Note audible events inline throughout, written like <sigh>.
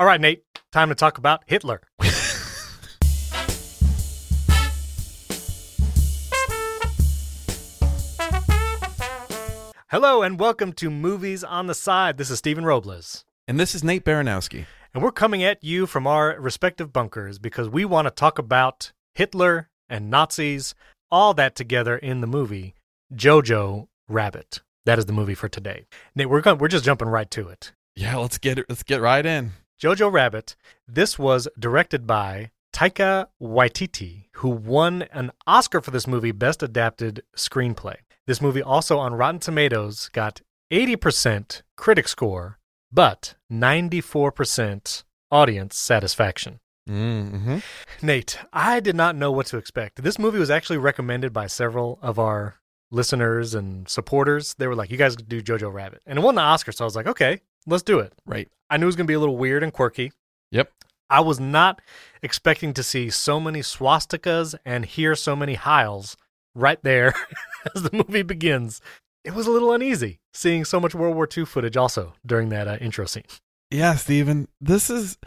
All right, Nate, time to talk about Hitler. <laughs> Hello and welcome to Movies on the Side. This is Stephen Robles. And this is Nate Baranowski. And we're coming at you from our respective bunkers because we want to talk about Hitler and Nazis, all that together in the movie Jojo Rabbit. That is the movie for today. Nate, we're going, we're just jumping right to it. Yeah, let's get it. Let's get right in. Jojo Rabbit. This was directed by Taika Waititi, who won an Oscar for this movie, Best Adapted Screenplay. This movie also on Rotten Tomatoes got 80% critic score, but 94% audience satisfaction. Mm-hmm. Nate, I did not know what to expect. This movie was actually recommended by several of our listeners and supporters. They were like, you guys do Jojo Rabbit. And it won the Oscar, so I was like, okay, let's do it. Right. I knew it was going to be a little weird and quirky. Yep. I was not expecting to see so many swastikas and hear so many Heils right there <laughs> as the movie begins. It was a little uneasy seeing so much World War II footage also during that uh, intro scene. Yeah, Stephen. This is,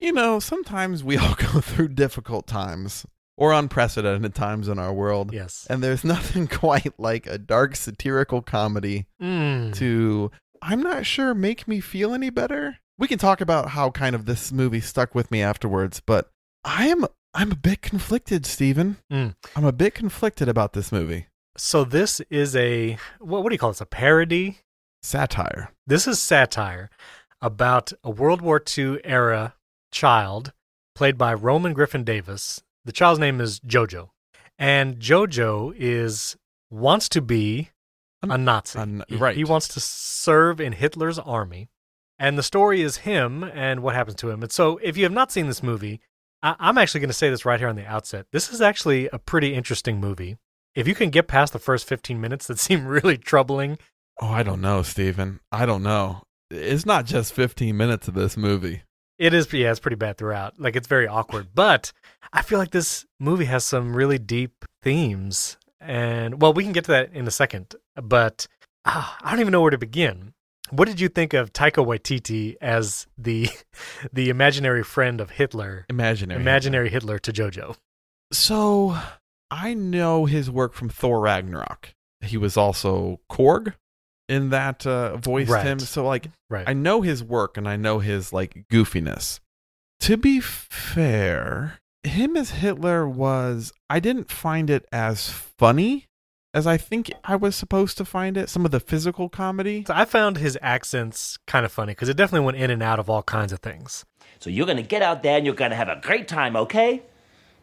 you know, sometimes we <laughs> all go through difficult times or unprecedented times in our world. Yes. And there's <laughs> nothing quite like a dark satirical comedy Mm. to, I'm not sure, make me feel any better. We can talk about how kind of this movie stuck with me afterwards, but I am I'm a bit conflicted, Stephen. Mm. I'm a bit conflicted about this movie. So this is a what, what do you call this? A parody? Satire. This is satire about a World War II era child played by Roman Griffin Davis. The child's name is Jojo, and Jojo is wants to be a Nazi. an- right. He wants to serve in Hitler's army, and the story is him and what happens to him. And so, if you have not seen this movie, I- I'm actually going to say this right here on the outset. This is actually a pretty interesting movie. If you can get past the first 15 minutes that <laughs> seem really troubling, Oh, I don't know, Stephen. I don't know. It's not just 15 minutes of this movie. It is, yeah, it's pretty bad throughout. Like it's very awkward, but I feel like this movie has some really deep themes, and well, we can get to that in a second. But ah, I don't even know where to begin. What did you think of Taika Waititi as the <laughs> the imaginary friend of Hitler, Imaginary. imaginary Hitler to JoJo? So, I know his work from Thor Ragnarok. He was also Korg in that uh, voiced Right. him. So, like, Right. I know his work and I know his, like, goofiness. To be fair, him as Hitler was, I didn't find it as funny as I think I was supposed to find it. Some of the physical comedy. So I found his accents kind of funny because it definitely went in and out of all kinds of things. So you're gonna get out there and you're gonna have a great time, okay?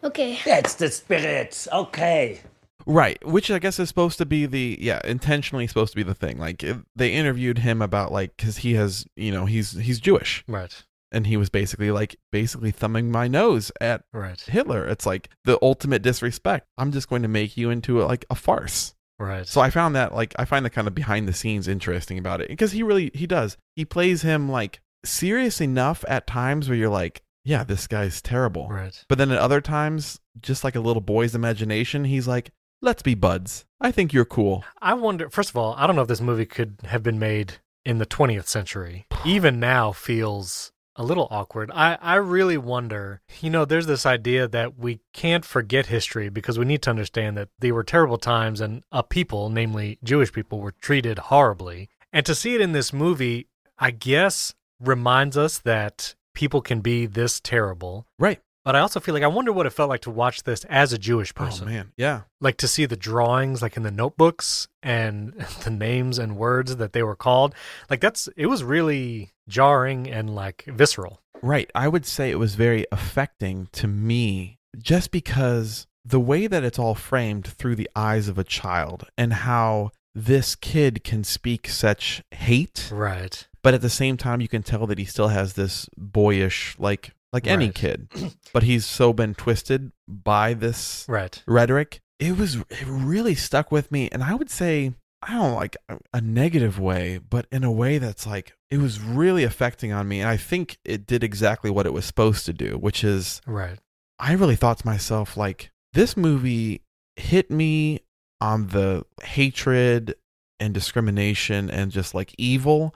Okay. That's the spirit, okay. Right, which I guess is supposed to be the yeah, intentionally supposed to be the thing. Like it, they interviewed him about like cuz he has, you know, he's he's Jewish Right. And he was basically like basically thumbing my nose at Right. Hitler. It's like the ultimate disrespect. I'm just going to make you into a, like a farce. Right. So I found that like I find the kind of behind the scenes interesting about it because he really he does. He plays him like serious enough at times where you're like, yeah, this guy's terrible. right. But then at other times, just like a little boy's imagination, he's like, let's be buds. I think you're cool. I wonder, first of all, I don't know if this movie could have been made in the 20th century. Even now feels a little awkward. I, I really wonder, you know, there's this idea that we can't forget history because we need to understand that they were terrible times and a people, namely Jewish people, were treated horribly. And to see it in this movie, I guess reminds us that people can be this terrible. Right. But I also feel like I wonder what it felt like to watch this as a Jewish oh, person Oh, man. Yeah. like to see the drawings like in the notebooks and <laughs> the names and words that they were called like that's it was really jarring and like visceral Right. I would say it was very affecting to me just because the way that it's all framed through the eyes of a child and how this kid can speak such hate, right but at the same time you can tell that he still has this boyish like like any kid. <clears throat> But he's so been twisted by this right rhetoric. It was it really stuck with me and I would say I don't like a, negative way, but in a way that's like it was really affecting on me and I think it did exactly what it was supposed to do, which is right I really thought to myself like this movie hit me on the hatred and discrimination and just like evil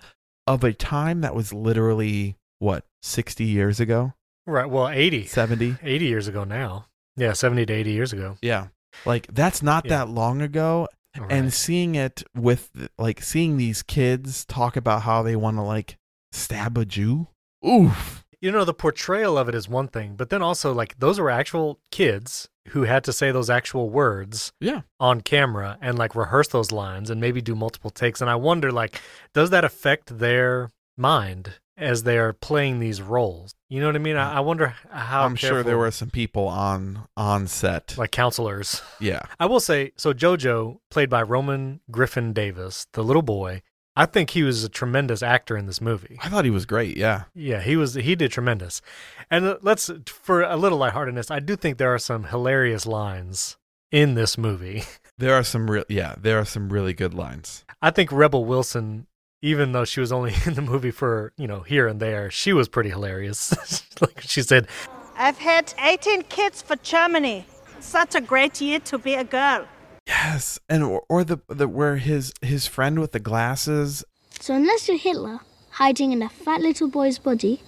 of a time that was literally what, 60 years ago? Right. Well, 80. 70? 80 years ago now. Yeah, 70 to 80 years ago. Yeah. Like that's not Yeah. that long ago Right. and seeing it with like seeing these kids talk about how they want to like stab a Jew. Oof. you know, the portrayal of it is one thing, but then also, like, those were actual kids who had to say those actual words Yeah. on camera and, like, rehearse those lines and maybe do multiple takes. And I wonder, like, does that affect their mind as they're playing these roles? You know what I mean? I, I wonder how. I'm sure there were some people on on set. Like counselors. <laughs> yeah. I will say, so JoJo, played by Roman Griffin Davis, the little boy, I think he was a tremendous actor in this movie. I thought he was great. Yeah. Yeah, he was. He did tremendous. And uh, let's for a little lightheartedness. I do think there are some hilarious lines in this movie. <laughs> There are some real yeah, there are some really good lines. I think Rebel Wilson, even though she was only <laughs> in the movie for you know here and there, she was pretty hilarious. <laughs> like she said, I've had 18 kids for Germany. Such a great year to be a girl. Yes. And or, or the the where his his friend with the glasses So unless you're Hitler hiding in a fat little boy's body,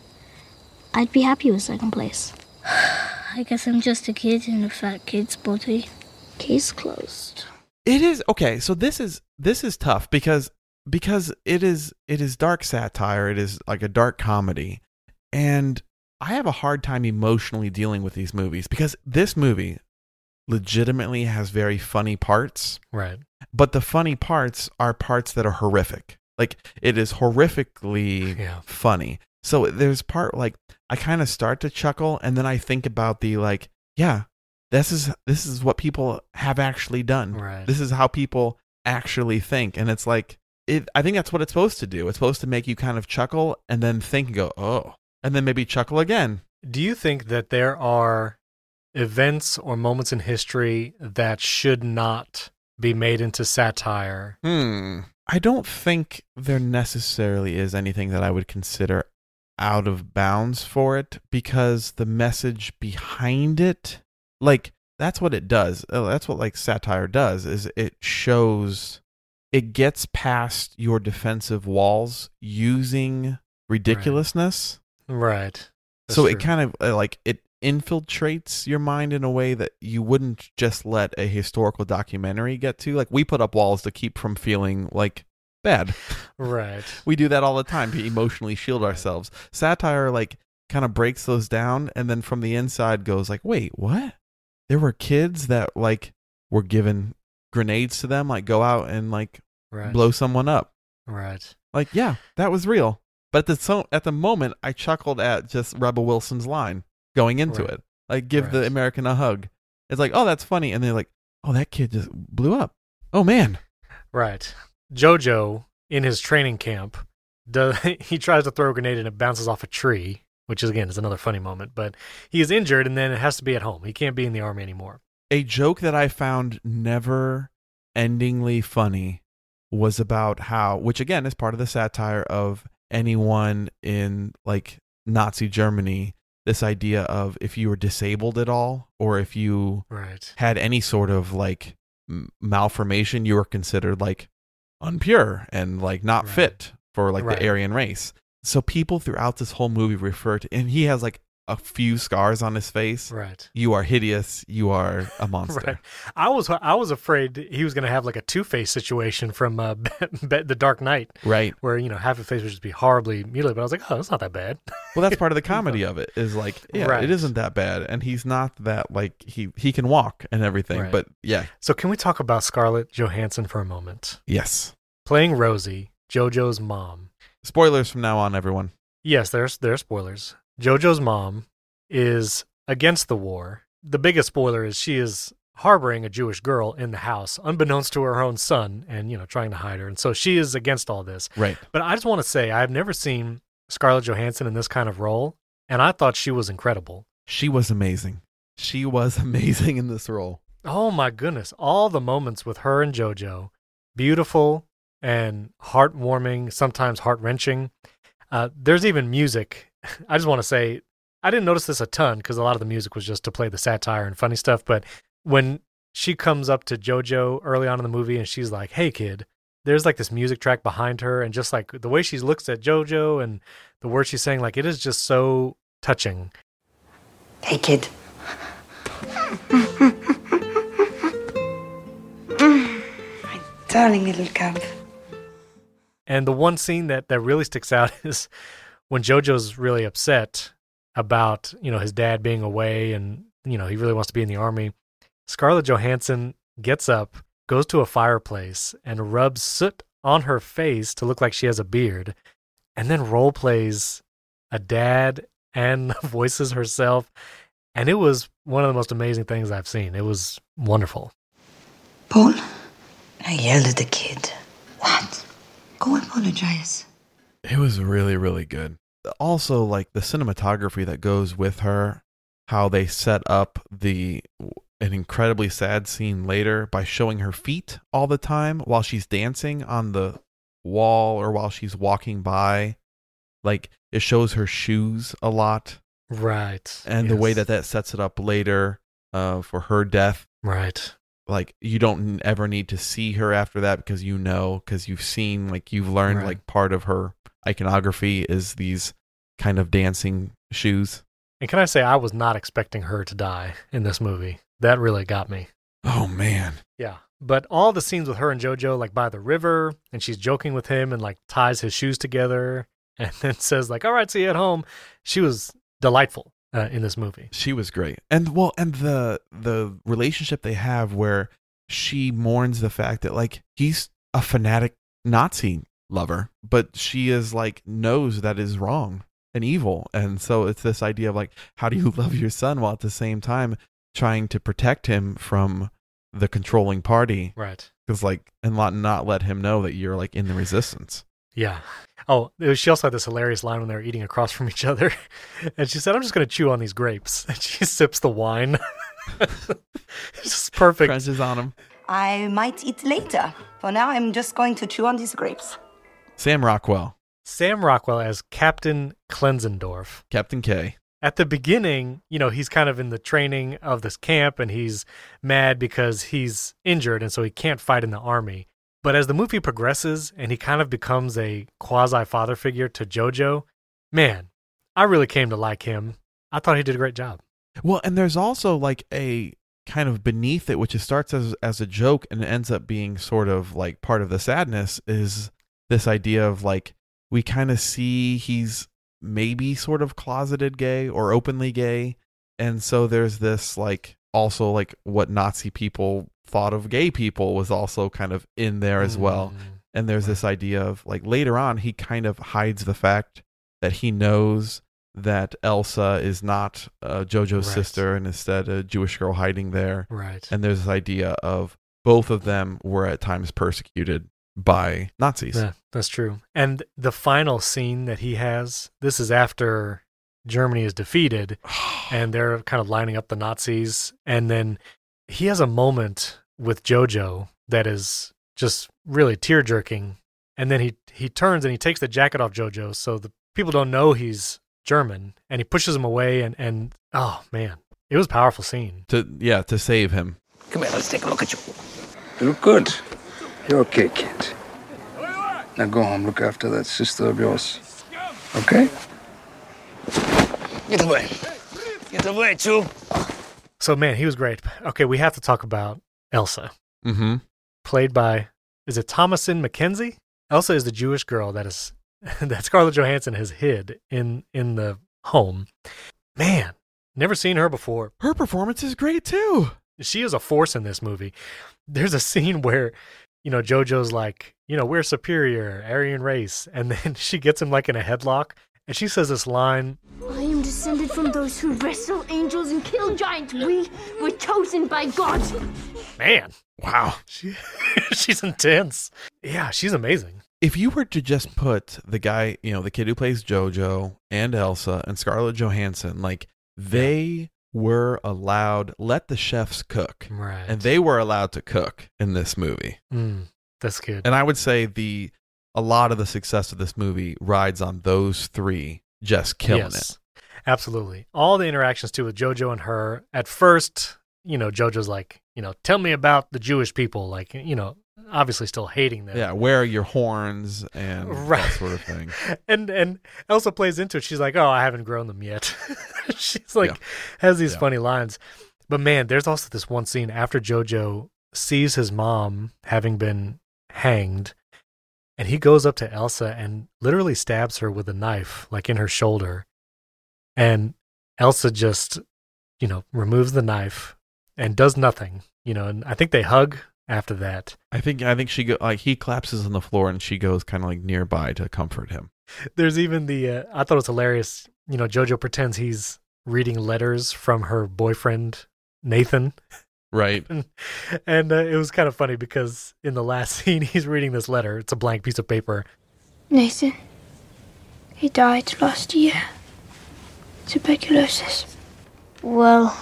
I'd be happy with second place. <sighs> I guess I'm just a kid in a fat kid's body. Case closed. It is okay. So this is this is tough because because it is it is dark satire. It is like a dark comedy, and I have a hard time emotionally dealing with these movies because this movie legitimately has very funny parts, right, but the funny parts are parts that are horrific. Like it is horrifically Yeah. funny. So there's part like I kind of start to chuckle and then I think about the like, yeah, this is this is what people have actually done. Right. This is how people actually think and it's like it I think that's what it's supposed to do. It's supposed to make you kind of chuckle and then think and go, "Oh." And then maybe chuckle again. Do you think that there are events or moments in history that should not be made into satire? Hmm. I don't think there necessarily is anything that I would consider out of bounds for it because the message behind it, like that's what it does. Uh, That's what like satire does is it shows it gets past your defensive walls using ridiculousness. Right. That's so it kind of uh, like it infiltrates your mind in a way that you wouldn't just let a historical documentary get to. Like we put up walls to keep from feeling like bad. Right. <laughs> We do that all the time to emotionally shield ourselves. Satire like kind of breaks those down and then from the inside goes like, "Wait, what? There were kids that like were given grenades to them like go out and like Right. blow someone up." Right. Like, yeah, that was real. But at the so at the moment, I chuckled at just Rebel Wilson's line going into Right. it. Like, give the American a hug. It's like, oh, that's funny, and they're like, oh, that kid just blew up. Oh man, Right. Jojo in his training camp, does, <laughs> he tries to throw a grenade and it bounces off a tree, which is again is another funny moment. But he is injured and then it has to be at home. He can't be in the army anymore. a joke that I found never endingly funny was about how, which again is part of the satire of anyone in like Nazi Germany. This idea of if you were disabled at all, or if you Right. had any sort of like m- malformation, you were considered like unpure and like not Right. fit for like Right. the Aryan race. So people throughout this whole movie refer to, and he has like a few scars on his face. Right. You are hideous. You are a <laughs> monster. Right. I was I was afraid he was going to have like a Two Face situation from uh, <laughs> The Dark Knight, right. where you know half his face would just be horribly mutilated. But I was like, oh, that's not that bad. Well, that's part of the <laughs> comedy of it. Is like, yeah, Right. it isn't that bad, and he's not that like he he can walk and everything. Right. But yeah, So can we talk about Scarlett Johansson for a moment? yes. Playing Rosie, JoJo's mom. Spoilers from now on, everyone. Yes, there's there are spoilers. JoJo's mom is against the war. The biggest spoiler is she is harboring a Jewish girl in the house, unbeknownst to her own son, and you know trying to hide her. And so she is against all this. Right. But I just want to say I've never seen Scarlett Johansson in this kind of role, and I thought she was incredible. She was amazing. She was <laughs> amazing in this role. Oh my goodness, all the moments with her and JoJo, beautiful and heartwarming, sometimes heart wrenching. Uh, there's even music. <laughs> I just want to say, I didn't notice this a ton because a lot of the music was just to play the satire and funny stuff. But when she comes up to JoJo early on in the movie and she's like, "Hey kid," there's like this music track behind her, and just like the way she looks at JoJo and the words she's saying, like it is just so touching. Hey, kid. My darling little cub. And the one scene that, that really sticks out <laughs> is when JoJo's really upset about, you know, his dad being away and, you know, he really wants to be in the army. Scarlett Johansson gets up, goes to a fireplace, and rubs soot on her face to look like she has a beard, and then role plays a dad and <laughs> voices herself. And it was one of the most amazing things I've seen. It was wonderful. Paul, I yelled at the kid. What? Go apologize. It was really, really good. Also, like the cinematography that goes with her, how they set up the an incredibly sad scene later by showing her feet all the time while she's dancing on the wall or while she's walking by. Like it shows her shoes a lot, Right. and the way that that sets it up later uh, for her death. Right. Like you don't ever need to see her after that because you know because you've seen like you've learned Right. like part of her iconography is these kind of dancing shoes. And can I say, I was not expecting her to die in this movie. That really got me. Oh man. Yeah. But all the scenes with her and JoJo, like by the river, and she's joking with him and like ties his shoes together <laughs> and then says, like, all right, see you at home. She was delightful uh, in this movie. She was great. And well, and the the relationship they have where she mourns the fact that like he's a fanatic Nazi lover, but she is like knows that is wrong and evil. And so it's this idea of like how do you <laughs> love your son while at the same time trying to protect him from the controlling party Right. because like and not not let him know that you're like in the resistance. Yeah. Oh, was- she also had this hilarious line when they were eating across from each other. <laughs> And she said, I'm just going to chew on these grapes. <laughs> And she sips the wine. <laughs> it's just perfect. Crunches on him. I might eat later. For now, I'm just going to chew on these grapes. Sam Rockwell, Sam Rockwell as Captain Klenzendorf. Captain K. at the beginning, you know, he's kind of in the training of this camp and he's mad because he's injured and so he can't fight in the army. But as the movie progresses and he kind of becomes a quasi father figure to JoJo, man, I really came to like him. I thought he did a great job. Well, and there's also like a kind of beneath it, which it starts as as a joke and ends up being sort of like part of the sadness, is this idea of like we kind of see he's maybe sort of closeted gay or openly gay, and so there's this like also like what Nazi people thought of gay people was also kind of in there as well. Mm, And there's this idea of like later on, he kind of hides the fact that he knows that Elsa is not uh, JoJo's Right. sister and instead a Jewish girl hiding there. Right. And there's this idea of both of them were at times persecuted by Nazis. Yeah, that's true. And the final scene that he has, this is after Germany is defeated and they're kind of lining up the Nazis. And then he has a moment with JoJo that is just really tear jerking. And then he, he turns and he takes the jacket off JoJo so the people don't know he's German and he pushes him away. And, and oh man, it was a powerful scene. To yeah, to save him. Come here, let's take a look at you. You look good. You're okay, kid. Now go home, look after that sister of yours. Okay? Get away. Get away, too. So man, he was great. Okay, we have to talk about Elsa. Mm-hmm. played by is it Thomasin McKenzie? Elsa is the Jewish girl that is <laughs> that Scarlett Johansson has hid in in the home. Man, never seen her before. Her performance is great too. She is a force in this movie. There's a scene where you know JoJo's like, you know, we're superior, Aryan race, and then <laughs> she gets him like in a headlock, and she says this line. I am descended from those who wrestle angels and kill giants. We were chosen by God. Man, Wow. she <laughs> she's intense. Yeah, she's amazing. If you were to just put the guy, you know, the kid who plays JoJo and Elsa and Scarlett Johansson, like they were allowed let the chefs cook. Right. And they were allowed to cook in this movie. mm, that's good. And I would say the a lot of the success of this movie rides on those three just killing it. Absolutely. All the interactions too with Jojo and her. At first, you know, Jojo's like, you know, tell me about the Jewish people. Like, you know, obviously still hating them. Yeah, where are your horns and Right. that sort of thing. <laughs> and and Elsa plays into it. She's like, "Oh, I haven't grown them yet." <laughs> She's like, Yeah. has these Yeah. funny lines. But man, there's also this one scene after Jojo sees his mom having been hanged, and he goes up to Elsa and literally stabs her with a knife, like in her shoulder. And Elsa just, you know, removes the knife and does nothing. You know, and I think they hug after that. I think I think she go like he collapses on the floor and she goes kind of like nearby to comfort him. There's even the uh, I thought it was hilarious. You know, Jojo pretends he's reading letters from her boyfriend Nathan, Right. and, <laughs> and uh, it was kind of funny because in the last <laughs> scene he's reading this letter. It's a blank piece of paper. Nathan, he died last year. Tuberculosis. Well,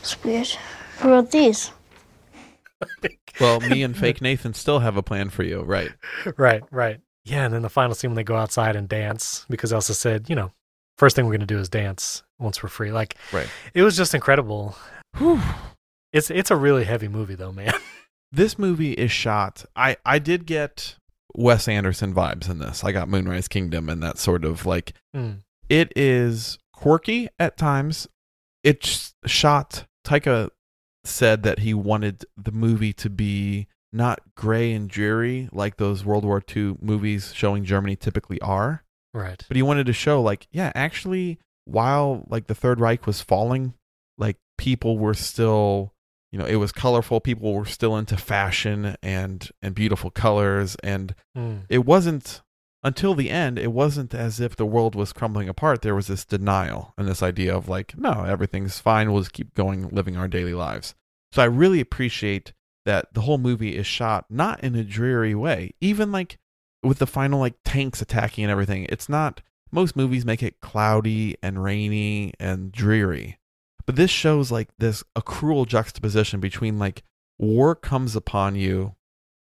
it's weird. Who wrote these? <laughs> Well, me and fake Nathan still have a plan for you, right? right, right. Yeah, and then the final scene when they go outside and dance because Elsa said, you know, first thing we're gonna do is dance once we're free. Like, Right. it was just incredible. It's it's a really heavy movie though, man. <laughs> This movie is shot. I I did get Wes Anderson vibes in this. I got Moonrise Kingdom and that sort of like Mm. it is quirky at times. It's shot. Taika said that he wanted the movie to be not gray and dreary like those World War II movies showing Germany typically are, Right. but he wanted to show like, yeah, actually, while like the Third Reich was falling, like people were still, you know, it was colorful. People were still into fashion and and beautiful colors, and Mm. it wasn't until the end it wasn't as if the world was crumbling apart. There was this denial and this idea of like no everything's fine. We'll just keep going living our daily lives. So i really appreciate that the whole movie is shot not in a dreary way. Even like with the final like tanks attacking and everything it's not most movies make it cloudy and rainy and dreary but this shows like this a cruel juxtaposition between like war comes upon you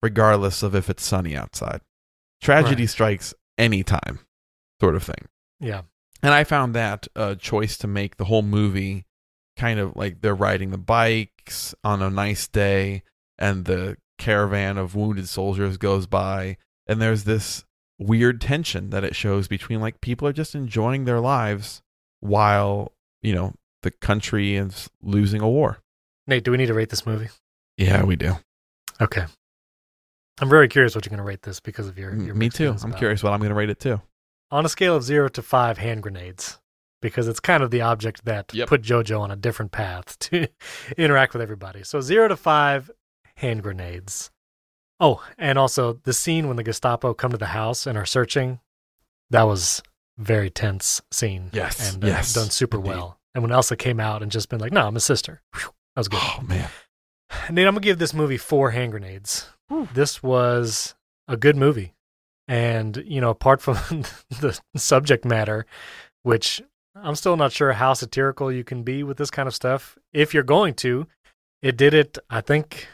regardless of if it's sunny outside tragedy Right. strikes anytime sort of thing Yeah. and i found that a choice to make the whole movie kind of like they're riding the bikes on a nice day and the caravan of wounded soldiers goes by and there's this weird tension that it shows between like people are just enjoying their lives while you know the country is losing a war Nate, do we need to rate this movie? yeah we do Okay. I'm very curious what you're going to rate this because of your, your me too i'm curious what i'm going to rate it too On a scale of zero to five hand grenades, because it's kind of the object that Yep. put JoJo on a different path to <laughs> interact with everybody. So zero to five hand grenades. Oh, and also the scene when the Gestapo come to the house and are searching, that was very tense scene. Yes, and uh, yes, done super indeed. well. And when Elsa came out and just been like, "No, I'm a sister," Whew, that was good. oh man <sighs> Nate, I'm gonna give this movie four hand grenades. This was a good movie, and you know, apart from <laughs> the subject matter, which I'm still not sure how satirical you can be with this kind of stuff. If you're going to, it did it, I think,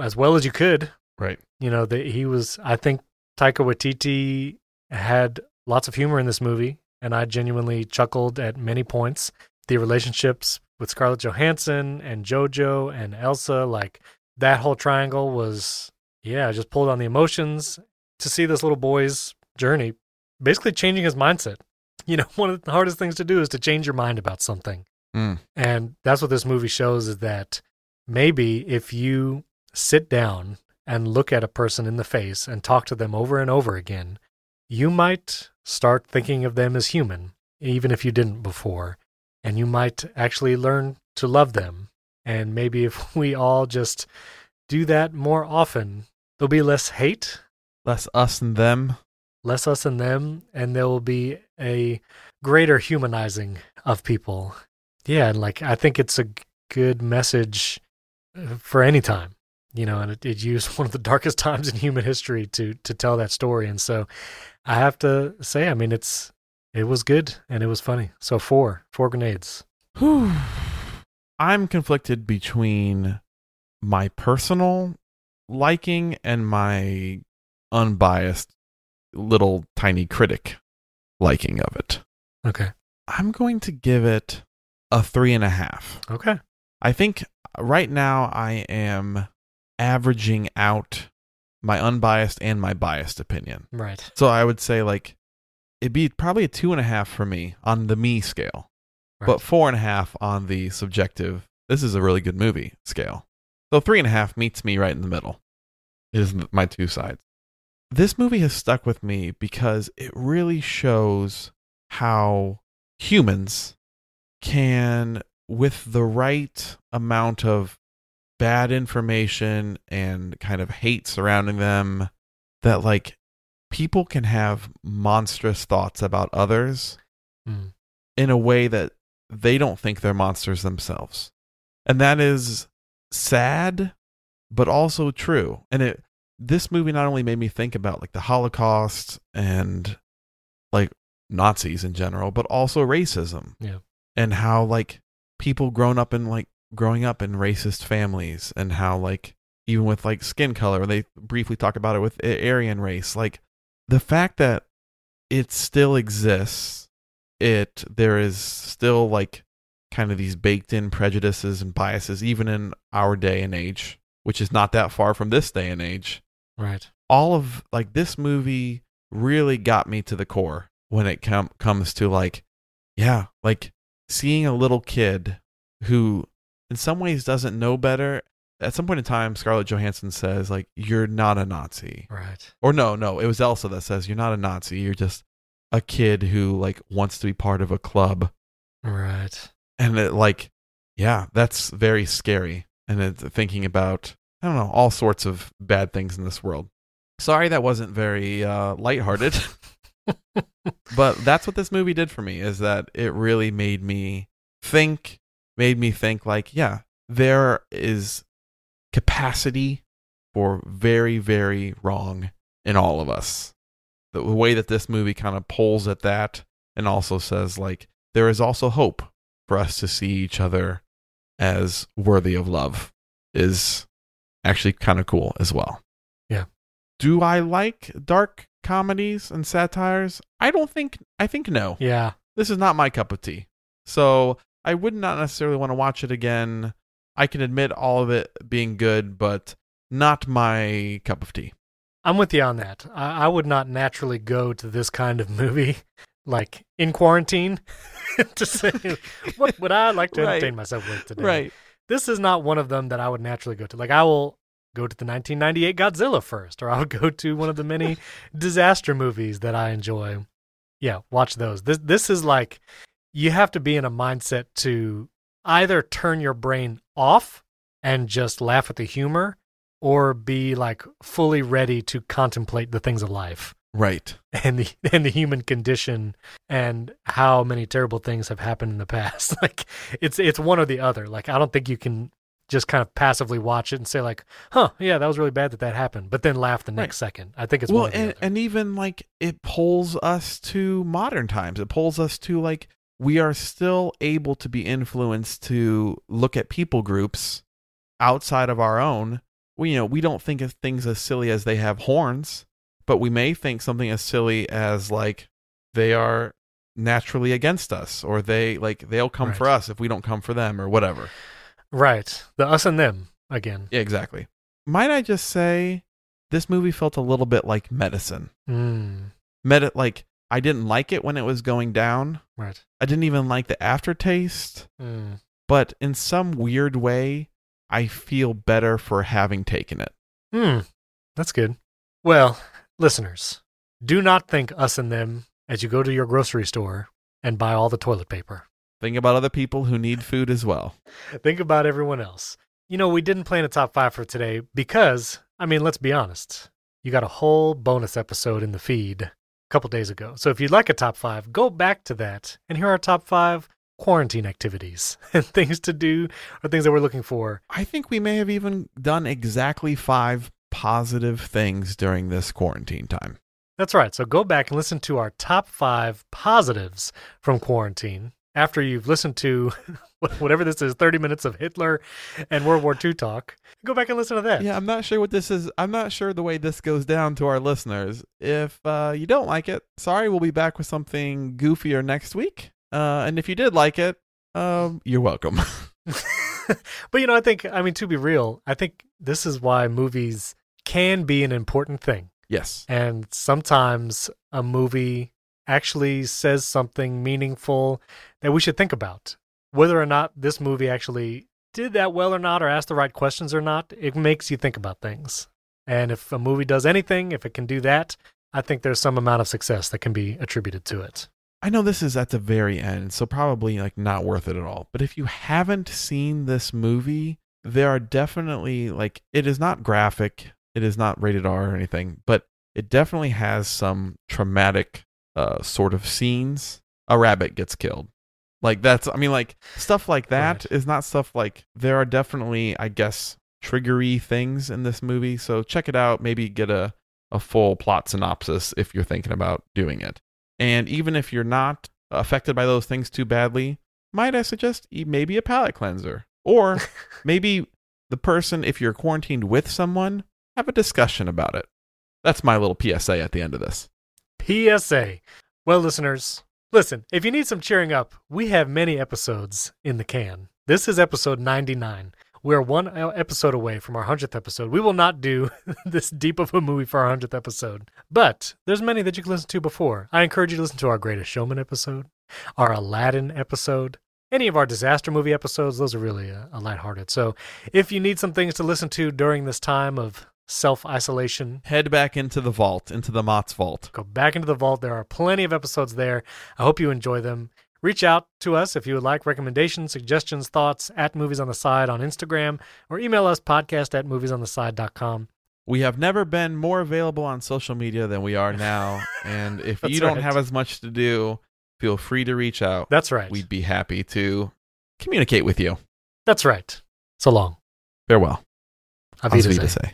as well as you could. right You know, the, he was. I think Taika Waititi had lots of humor in this movie, and I genuinely chuckled at many points. The relationships with Scarlett Johansson and JoJo and Elsa, like that whole triangle was, yeah, just pulled on the emotions to see this little boy's journey, basically changing his mindset. <laughs> You know, one of the hardest things to do is to change your mind about something. Mm. And that's what this movie shows is that maybe if you sit down and look at a person in the face and talk to them over and over again, you might start thinking of them as human, even if you didn't before. And you might actually learn to love them. And maybe if <laughs> we all just do that more often, there'll be less hate, less us and them less us and them, and there will be a greater humanizing of people. Yeah, and like I think it's a good message uh, for any time, you know, and it, it used <laughs> one of the darkest times in human history to to tell that story. And so I have to say, I mean, it's it was good and it was funny. So four, four grenades. Whew. I'm conflicted between my personal liking and my unbiased little tiny critic liking of it. Okay. I'm going to give it a three and a half. Okay. I think right now I am averaging out my unbiased and my biased opinion. Right. So I would say like it'd be probably a two and a half for me on the me scale, Right. but four and a half on the subjective. This is a really good movie scale. So three and a half meets me right in the middle. Is my two sides. This movie has stuck with me because it really shows how humans can, with the right amount of bad information and kind of hate surrounding them, that like people can have monstrous thoughts about others Hmm. in a way that they don't think they're monsters themselves. And that is sad, but also true. And it this movie not only made me think about like the Holocaust and like Nazis in general, but also racism. Yeah. And how like people grown up in like growing up in racist families and how like even with like skin color, they briefly talk about it with Aryan race, like the fact that it still exists, it there is still like kind of these baked in prejudices and biases even in our day and age, which is not that far from this day and age Right. all of like this movie really got me to the core when it com- comes to like yeah like seeing a little kid who in some ways doesn't know better at some point in time scarlett johansson says like you're not a nazi. Right. or no no it was elsa that says you're not a nazi. You're just a kid who like wants to be part of a club. Right. and it like yeah that's very scary. And it's thinking about i don't know all sorts of bad things in this world. Sorry that wasn't very uh lighthearted. <laughs> But that's what this movie did for me is that it really made me think made me think like yeah there is capacity for very very wrong in all of us the way that this movie kind of pulls at that and also says like there is also hope for us to see each other as worthy of love is actually kind of cool as well. Yeah. Do I like dark comedies and satires? I don't think I think no. Yeah. This is not my cup of tea. So, I would not necessarily want to watch it again. I can admit all of it being good, but not my cup of tea. I'm with you on that. I, I would not naturally go to this kind of movie, like in quarantine, <laughs> to say, what would I like to Right. entertain myself with today? Right. This is not one of them that I would naturally go to. Like, I will go to the 1998 Godzilla first, or I would go to one of the many <laughs> disaster movies that I enjoy. Yeah, watch those. This this is like you have to be in a mindset to either turn your brain off and just laugh at the humor or be like fully ready to contemplate the things of life Right. and the and the human condition and how many terrible things have happened in the past. <laughs> like it's it's one or the other. Like I don't think you can just kind of passively watch it and say like, "Huh, yeah, that was really bad that that happened," but then laugh the next second. I think it's well, one or the and, and even like it pulls us to modern times. It pulls us to like we are still able to be influenced to look at people groups outside of our own. We you know we don't think of things as silly as they have horns, but we may think something as silly as like they are naturally against us or they like they'll come for us if we don't come for them or whatever. right, the us and them again. Yeah, exactly. Might I just say this movie felt a little bit like medicine. Mm, Medi- like I didn't like it when it was going down. right. I didn't even like the aftertaste, Mm. but in some weird way, I feel better for having taken it. Hmm, that's good. Well, listeners, do not think us and them as you go to your grocery store and buy all the toilet paper. Think about other people who need food as well. <laughs> Think about everyone else. You know, we didn't plan a top five for today because, I mean, let's be honest. You got a whole bonus episode in the feed couple days ago. So if you'd like a top five, go back to that and here are our top five quarantine activities <laughs> and things to do or things that we're looking for. I think we may have even done exactly five positive things during this quarantine time. That's right. So go back and listen to our top five positives from quarantine after you've listened to <laughs> whatever this is 30 minutes of Hitler and World War II talk. Go back and listen to that. Yeah, I'm not sure what this is. I'm not sure the way this goes down to our listeners. If uh, you don't like it, sorry, we'll be back with something goofier next week. Uh, and if you did like it, um, you're welcome. <laughs> but you know, I think I mean to be real, I think this is why movies can be an important thing. Yes. And sometimes a movie actually says something meaningful that we should think about. Whether or not this movie actually did that well or not, or asked the right questions or not, it makes you think about things. And if a movie does anything, if it can do that, I think there's some amount of success that can be attributed to it. I know this is at the very end, so probably like not worth it at all. But if you haven't seen this movie, there are definitely like it is not graphic, it is not rated R or anything, but it definitely has some traumatic uh sort of scenes. A rabbit gets killed. Like that's I mean like stuff like that is Right. not stuff like there are definitely I guess triggery things in this movie. So check it out, maybe get a a full plot synopsis if you're thinking about doing it. And even if you're not affected by those things too badly, might I suggest maybe a palate cleanser? Or <laughs> maybe the person, if you're quarantined with someone, have a discussion about it. That's my little PSA at the end of this. PSA. Well, listeners, listen, if you need some cheering up, we have many episodes in the can. This is episode 99. We're one episode away from our 100th episode. We will not do <laughs> this deep of a movie for our 100th episode, but there's many that you can listen to before. I encourage you to listen to our Greatest Showman episode, our Aladdin episode, any of our disaster movie episodes. Those are really uh, a lighthearted. So if you need some things to listen to during this time of self isolation, Head back into the vault, into the Mott's vault. go back into the vault. There are plenty of episodes there. I hope you enjoy them. Reach out to us if you would like recommendations, suggestions, thoughts at Movies on the Side on Instagram or email us podcast at moviesontheside.com. We have never been more available on social media than we are now. <laughs> and if you don't right. have as much to do, feel free to reach out. That's right. We'd be happy to communicate with you. That's right. So long. Farewell. Auf. Wiedersehen.